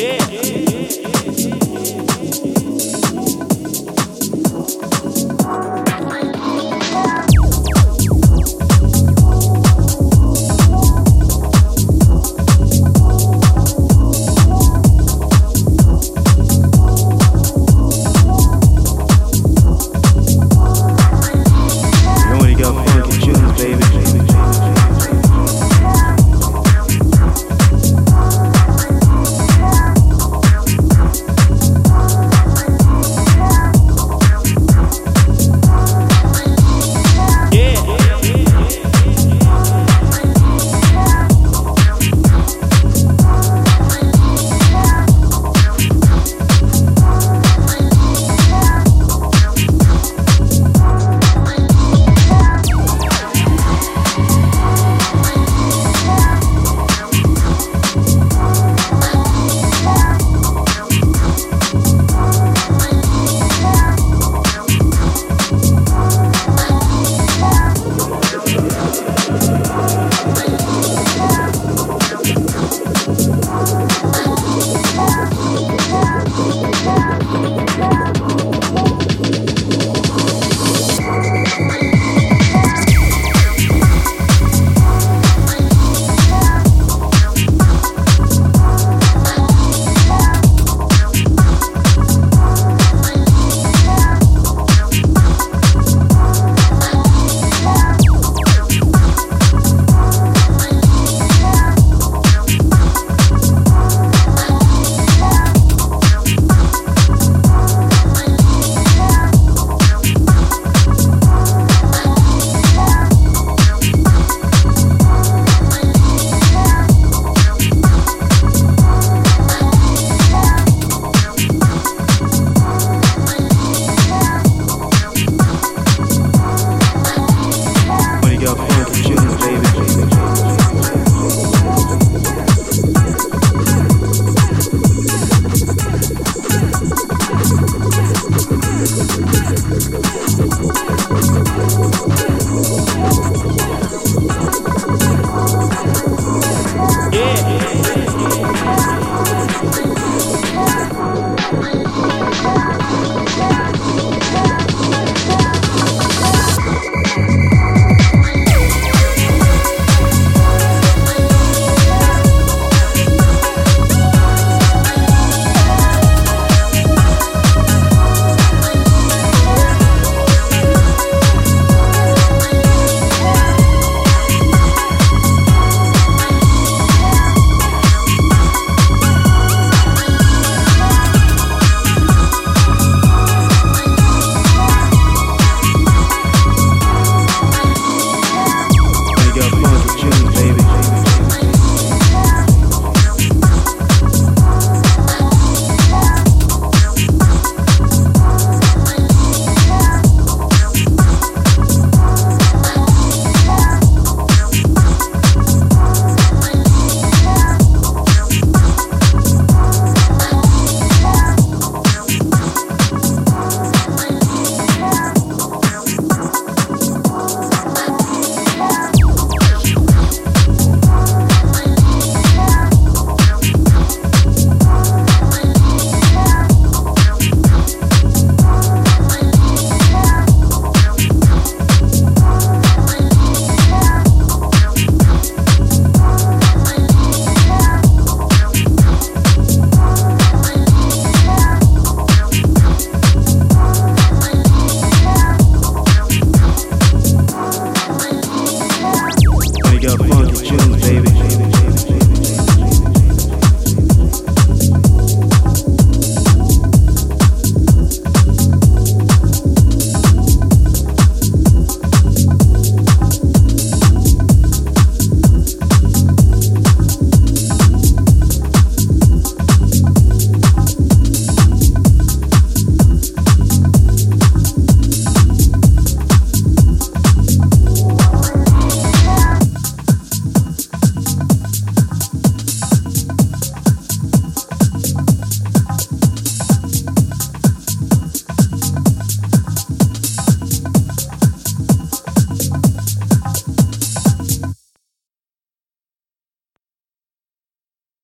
yeah.